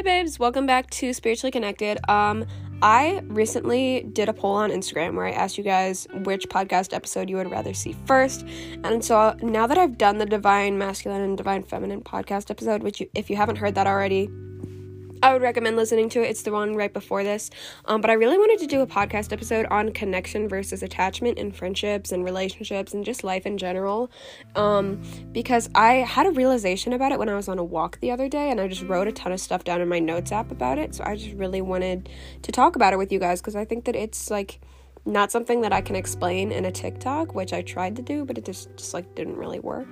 Hey babes, welcome back to Spiritually Connected. Um I recently did a poll on Instagram where I asked you guys which podcast episode you would rather see first. And so now that I've done the Divine Masculine and Divine Feminine podcast episode, which you, if you haven't heard that already, I would recommend listening to it. It's the one right before this. Um, but I really wanted to do a podcast episode on connection versus attachment in friendships and relationships and just life in general. Um, because I had a realization about it when I was on a walk the other day and I just wrote a ton of stuff down in my notes app about it. So I just really wanted to talk about it with you guys because I think that it's like not something that I can explain in a TikTok, which I tried to do, but it just, just like didn't really work.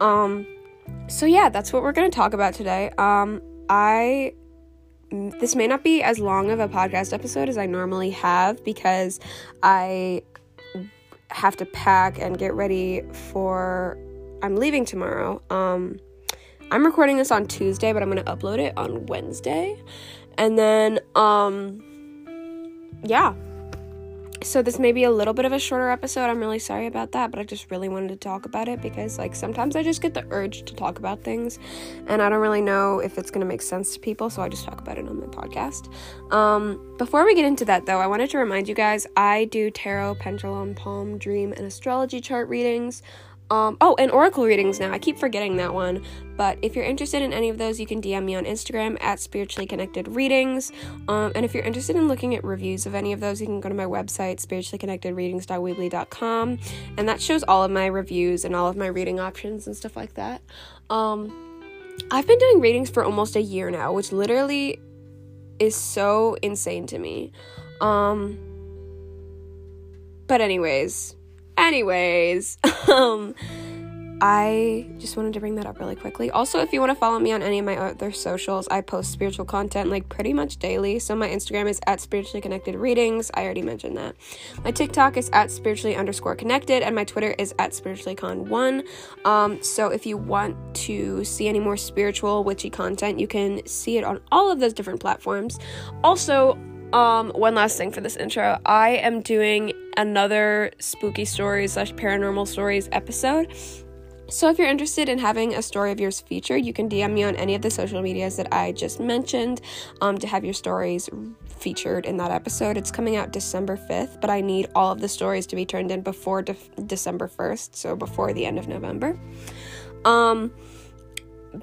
Um, so yeah, that's what we're going to talk about today. Um, I this may not be as long of a podcast episode as I normally have because I have to pack and get ready for I'm leaving tomorrow. Um I'm recording this on Tuesday, but I'm going to upload it on Wednesday. And then um yeah, so this may be a little bit of a shorter episode. I'm really sorry about that, but I just really wanted to talk about it because like sometimes I just get the urge to talk about things and I don't really know if it's going to make sense to people, so I just talk about it on my podcast. Um, before we get into that though, I wanted to remind you guys I do tarot, pendulum, palm, dream, and astrology chart readings. Um, oh, and oracle readings now. I keep forgetting that one. But if you're interested in any of those, you can DM me on Instagram at spiritually connected readings. Um, and if you're interested in looking at reviews of any of those, you can go to my website, spirituallyconnectedreadings.weebly.com. And that shows all of my reviews and all of my reading options and stuff like that. Um, I've been doing readings for almost a year now, which literally is so insane to me. Um, but, anyways, Anyways, um, I just wanted to bring that up really quickly. Also, if you want to follow me on any of my other socials, I post spiritual content like pretty much daily. So my Instagram is at spiritually connected readings. I already mentioned that. My TikTok is at spiritually underscore connected, and my Twitter is at spiritually con one. Um, so if you want to see any more spiritual witchy content, you can see it on all of those different platforms. Also, um, one last thing for this intro. I am doing another spooky stories slash paranormal stories episode. So if you're interested in having a story of yours featured, you can DM me on any of the social medias that I just mentioned um, to have your stories featured in that episode. It's coming out December 5th, but I need all of the stories to be turned in before de- December 1st, so before the end of November. Um,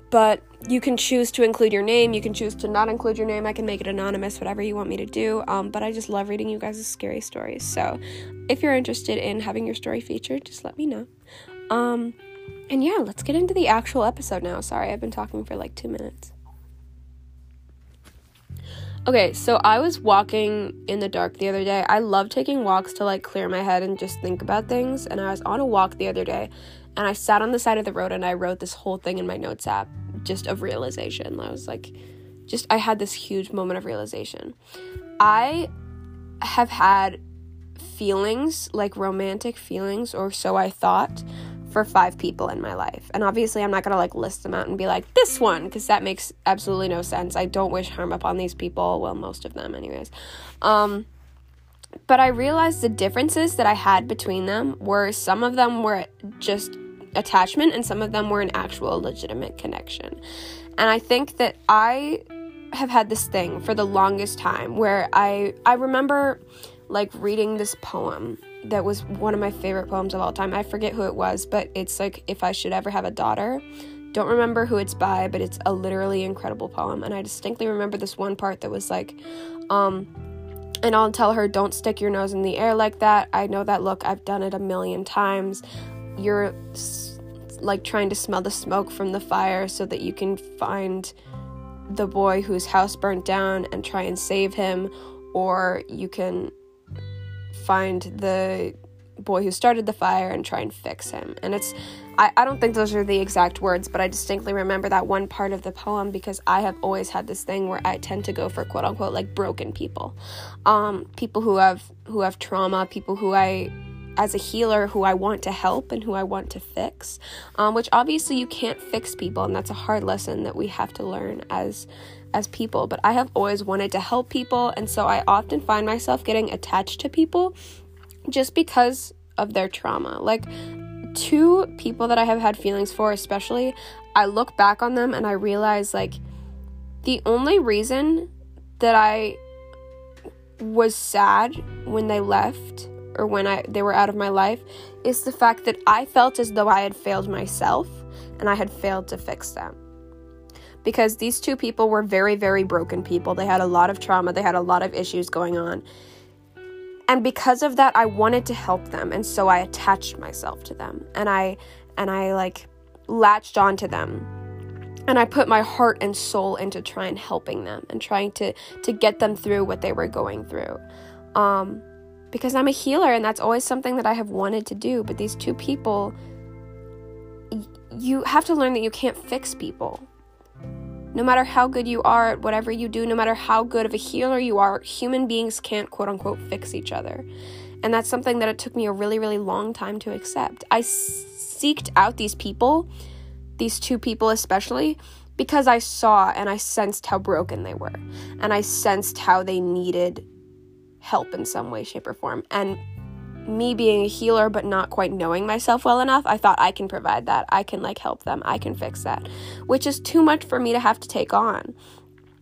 but you can choose to include your name you can choose to not include your name i can make it anonymous whatever you want me to do um, but i just love reading you guys' scary stories so if you're interested in having your story featured just let me know. Um, and yeah let's get into the actual episode now sorry i've been talking for like two minutes okay so i was walking in the dark the other day i love taking walks to like clear my head and just think about things and i was on a walk the other day and I sat on the side of the road and I wrote this whole thing in my notes app just of realization. I was like, just, I had this huge moment of realization. I have had feelings, like romantic feelings, or so I thought, for five people in my life. And obviously, I'm not gonna like list them out and be like, this one, because that makes absolutely no sense. I don't wish harm upon these people. Well, most of them, anyways. Um, but I realized the differences that I had between them were some of them were just attachment and some of them were an actual legitimate connection. And I think that I have had this thing for the longest time where I I remember like reading this poem that was one of my favorite poems of all time. I forget who it was, but it's like if I should ever have a daughter. Don't remember who it's by, but it's a literally incredible poem and I distinctly remember this one part that was like um and I'll tell her, don't stick your nose in the air like that. I know that look, I've done it a million times. You're like trying to smell the smoke from the fire so that you can find the boy whose house burnt down and try and save him, or you can find the boy who started the fire and try and fix him. And it's, I, I don't think those are the exact words, but I distinctly remember that one part of the poem because I have always had this thing where I tend to go for quote unquote like broken people, um, people who have who have trauma, people who I as a healer who I want to help and who I want to fix, um, which obviously you can't fix people, and that's a hard lesson that we have to learn as as people. But I have always wanted to help people, and so I often find myself getting attached to people just because of their trauma. Like, two people that I have had feelings for, especially, I look back on them and I realize, like, The only reason that I was sad when they left or when I they were out of my life is the fact that I felt as though I had failed myself and I had failed to fix them. Because these two people were very very broken people. They had a lot of trauma, they had a lot of issues going on. And because of that I wanted to help them and so I attached myself to them and I and I like latched onto them and I put my heart and soul into trying helping them and trying to to get them through what they were going through. Um, because I'm a healer and that's always something that I have wanted to do. But these two people, y- you have to learn that you can't fix people. No matter how good you are at whatever you do, no matter how good of a healer you are, human beings can't quote unquote fix each other. And that's something that it took me a really, really long time to accept. I seeked out these people, these two people especially, because I saw and I sensed how broken they were. And I sensed how they needed help in some way, shape, or form. And me being a healer but not quite knowing myself well enough, I thought I can provide that. I can like help them. I can fix that, which is too much for me to have to take on.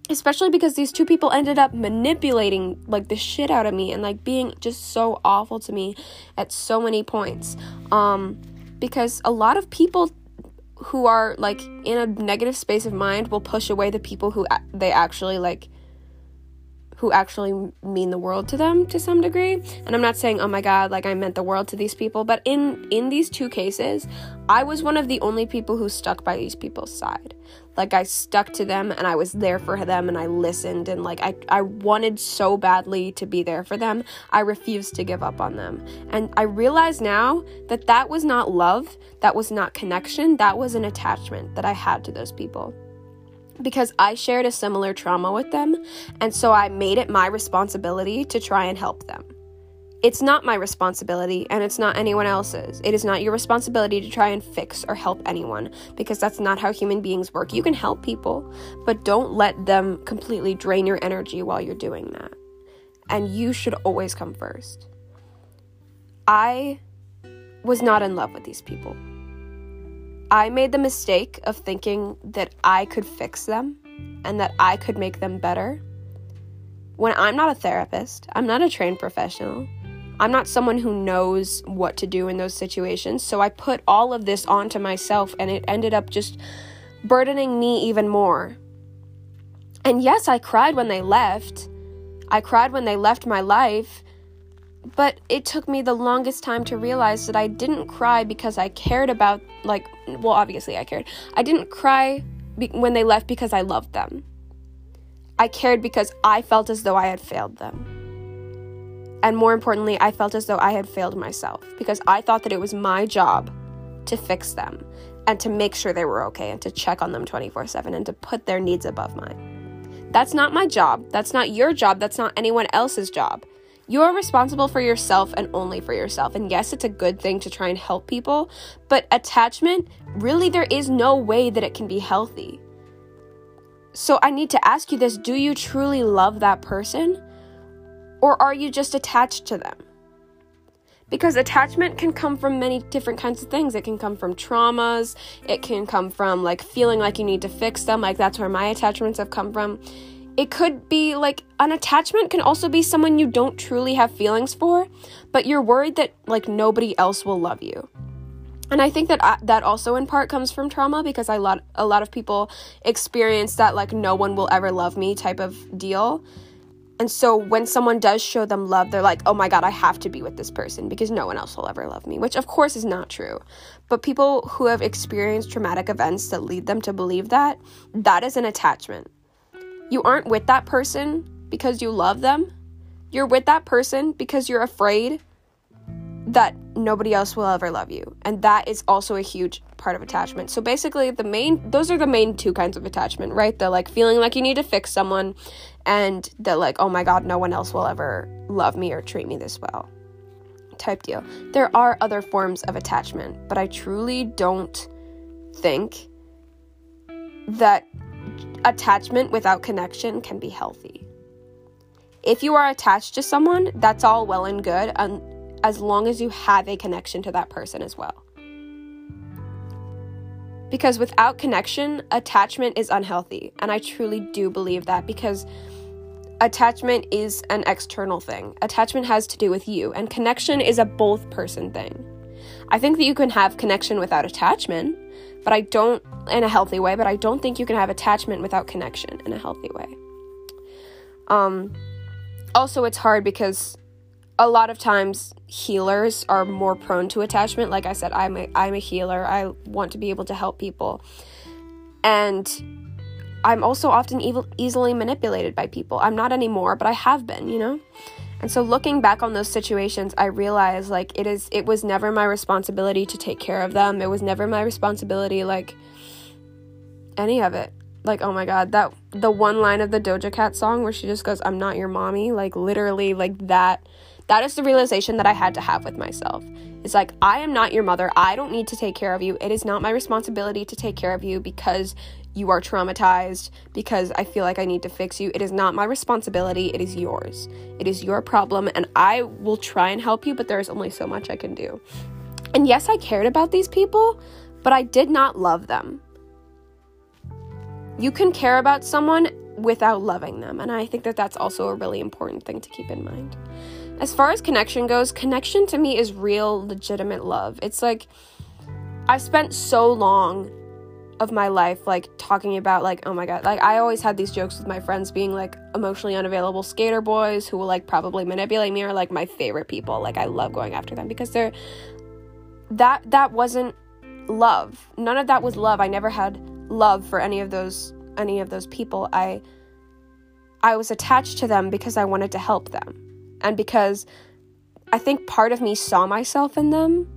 Especially because these two people ended up manipulating like the shit out of me and like being just so awful to me at so many points. Um because a lot of people who are like in a negative space of mind will push away the people who a- they actually like who actually mean the world to them to some degree. And i'm not saying oh my god like i meant the world to these people but in in these two cases i was one of the only people who stuck by these people's side. Like i stuck to them and i was there for them and i listened and like i, I wanted so badly to be there for them i refused to give up on them. And i realize now that that was not love that was not connection that was an attachment that i had to those people because I shared a similar trauma with them, and so I made it my responsibility to try and help them. It's not my responsibility, and it's not anyone else's. It is not your responsibility to try and fix or help anyone because that's not how human beings work. You can help people, but don't let them completely drain your energy while you're doing that. And you should always come first. I was not in love with these people. I made the mistake of thinking that I could fix them and that I could make them better. When I'm not a therapist, I'm not a trained professional. I'm not someone who knows what to do in those situations. So I put all of this onto myself and it ended up just burdening me even more. And yes, I cried when they left. I cried when they left my life. But it took me the longest time to realize that I didn't cry because I cared about, like, well, obviously I cared. I didn't cry be- when they left because I loved them. I cared because I felt as though I had failed them. And more importantly, I felt as though I had failed myself because I thought that it was my job to fix them and to make sure they were okay and to check on them 24 7 and to put their needs above mine. That's not my job. That's not your job. That's not anyone else's job. You are responsible for yourself and only for yourself. And yes, it's a good thing to try and help people, but attachment, really, there is no way that it can be healthy. So I need to ask you this do you truly love that person? Or are you just attached to them? Because attachment can come from many different kinds of things. It can come from traumas, it can come from like feeling like you need to fix them, like that's where my attachments have come from it could be like an attachment can also be someone you don't truly have feelings for, but you're worried that like nobody else will love you. And I think that I, that also in part comes from trauma because I lot a lot of people experience that like no one will ever love me type of deal. And so when someone does show them love, they're like, "Oh my god, I have to be with this person because no one else will ever love me," which of course is not true. But people who have experienced traumatic events that lead them to believe that, that is an attachment. You aren't with that person because you love them. You're with that person because you're afraid that nobody else will ever love you. And that is also a huge part of attachment. So basically the main those are the main two kinds of attachment, right? The like feeling like you need to fix someone and the like oh my god, no one else will ever love me or treat me this well. Type deal. There are other forms of attachment, but I truly don't think that attachment without connection can be healthy. If you are attached to someone, that's all well and good, um, as long as you have a connection to that person as well. Because without connection, attachment is unhealthy. And I truly do believe that because attachment is an external thing. Attachment has to do with you, and connection is a both person thing. I think that you can have connection without attachment, but I don't, in a healthy way, but I don't think you can have attachment without connection in a healthy way. Um, also, it's hard because a lot of times healers are more prone to attachment. Like I said, I'm a, I'm a healer. I want to be able to help people. And I'm also often evil, easily manipulated by people. I'm not anymore, but I have been, you know? And so looking back on those situations, I realized like it is it was never my responsibility to take care of them. It was never my responsibility like any of it. Like oh my god, that the one line of the Doja Cat song where she just goes, "I'm not your mommy," like literally like that that is the realization that I had to have with myself. It's like, I am not your mother. I don't need to take care of you. It is not my responsibility to take care of you because you are traumatized, because I feel like I need to fix you. It is not my responsibility. It is yours. It is your problem, and I will try and help you, but there is only so much I can do. And yes, I cared about these people, but I did not love them. You can care about someone without loving them, and I think that that's also a really important thing to keep in mind. As far as connection goes, connection to me is real, legitimate love. It's like I spent so long of my life like talking about like oh my god like i always had these jokes with my friends being like emotionally unavailable skater boys who will like probably manipulate me are like my favorite people like i love going after them because they're that that wasn't love none of that was love i never had love for any of those any of those people i i was attached to them because i wanted to help them and because I think part of me saw myself in them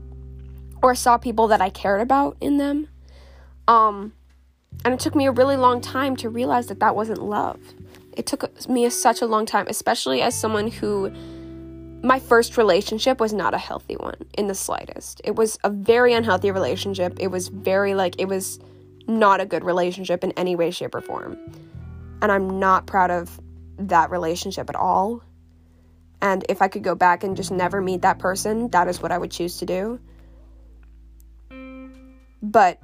or saw people that I cared about in them. Um, and it took me a really long time to realize that that wasn't love. It took me such a long time, especially as someone who my first relationship was not a healthy one in the slightest. It was a very unhealthy relationship. It was very like it was not a good relationship in any way shape or form. And I'm not proud of that relationship at all. And if I could go back and just never meet that person, that is what I would choose to do. But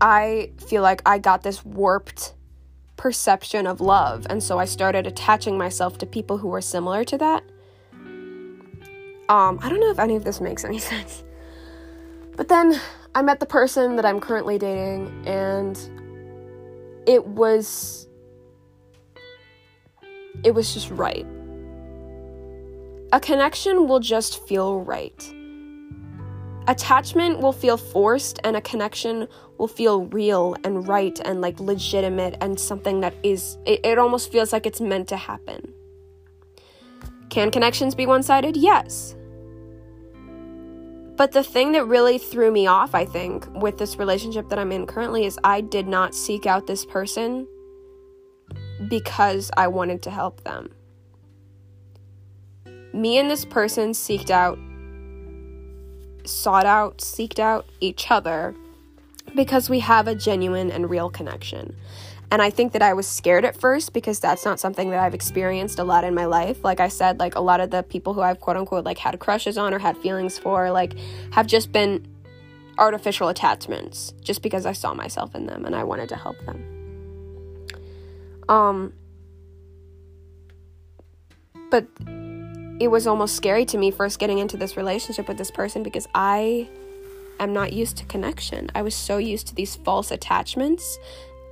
I feel like I got this warped perception of love, and so I started attaching myself to people who were similar to that. Um, I don't know if any of this makes any sense. But then I met the person that I'm currently dating, and it was it was just right a connection will just feel right. Attachment will feel forced, and a connection will feel real and right and like legitimate and something that is, it, it almost feels like it's meant to happen. Can connections be one sided? Yes. But the thing that really threw me off, I think, with this relationship that I'm in currently is I did not seek out this person because I wanted to help them. Me and this person seeked out sought out seeked out each other because we have a genuine and real connection and i think that i was scared at first because that's not something that i've experienced a lot in my life like i said like a lot of the people who i've quote unquote like had crushes on or had feelings for like have just been artificial attachments just because i saw myself in them and i wanted to help them um but it was almost scary to me first getting into this relationship with this person because I am not used to connection. I was so used to these false attachments.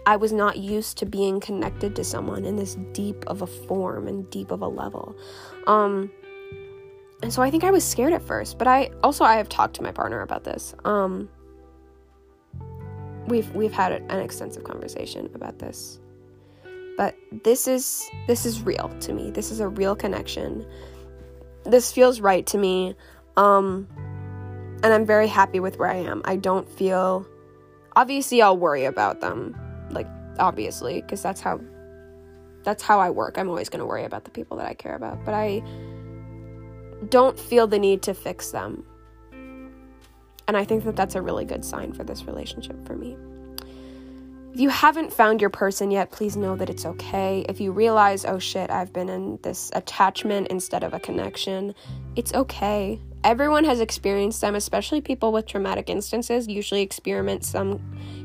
I was not used to being connected to someone in this deep of a form and deep of a level. Um and so I think I was scared at first, but I also I have talked to my partner about this. Um we've we've had an extensive conversation about this. But this is this is real to me. This is a real connection this feels right to me. Um, and I'm very happy with where I am. I don't feel obviously I'll worry about them. Like obviously, because that's how that's how I work. I'm always going to worry about the people that I care about, but I don't feel the need to fix them. And I think that that's a really good sign for this relationship for me. If you haven't found your person yet, please know that it's okay. If you realize, oh shit, I've been in this attachment instead of a connection, it's okay. Everyone has experienced them, especially people with traumatic instances usually experience some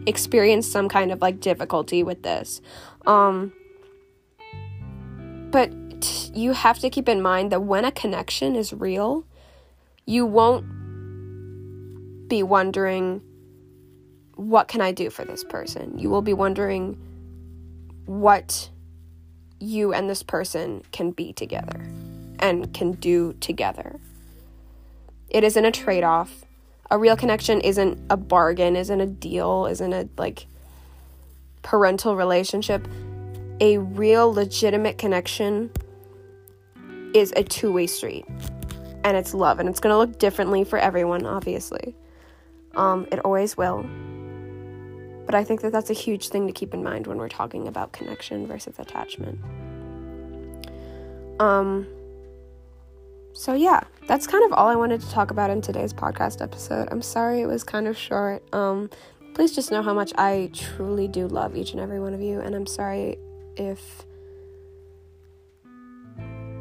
experience some kind of like difficulty with this. Um but you have to keep in mind that when a connection is real, you won't be wondering what can I do for this person? You will be wondering what you and this person can be together and can do together. It isn't a trade off. A real connection isn't a bargain, isn't a deal, isn't a like parental relationship. A real legitimate connection is a two way street. And it's love. And it's going to look differently for everyone, obviously. Um, it always will. But I think that that's a huge thing to keep in mind when we're talking about connection versus attachment. Um, so, yeah, that's kind of all I wanted to talk about in today's podcast episode. I'm sorry it was kind of short. Um, please just know how much I truly do love each and every one of you, and I'm sorry if.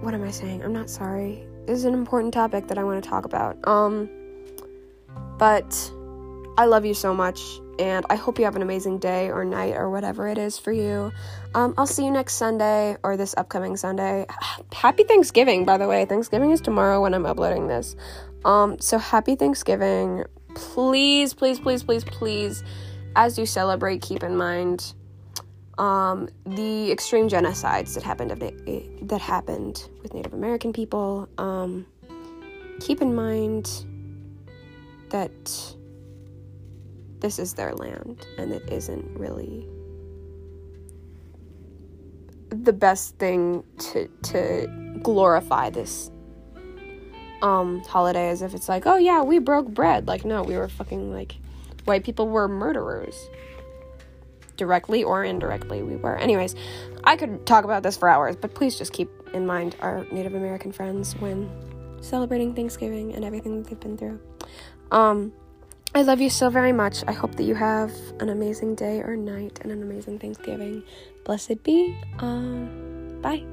What am I saying? I'm not sorry. This is an important topic that I want to talk about. Um, but I love you so much, and I hope you have an amazing day or night or whatever it is for you. Um, I'll see you next Sunday or this upcoming Sunday. Happy Thanksgiving, by the way. Thanksgiving is tomorrow when I'm uploading this. Um, so happy Thanksgiving. Please, please, please, please, please, as you celebrate, keep in mind um, the extreme genocides that happened of Na- that happened with Native American people. Um, keep in mind that this is their land and it isn't really the best thing to to glorify this um holiday as if it's like oh yeah we broke bread. Like no we were fucking like white people were murderers. Directly or indirectly we were. Anyways i could talk about this for hours but please just keep in mind our native american friends when celebrating thanksgiving and everything that they've been through. Um I love you so very much. I hope that you have an amazing day or night and an amazing Thanksgiving. Blessed be. Um, bye.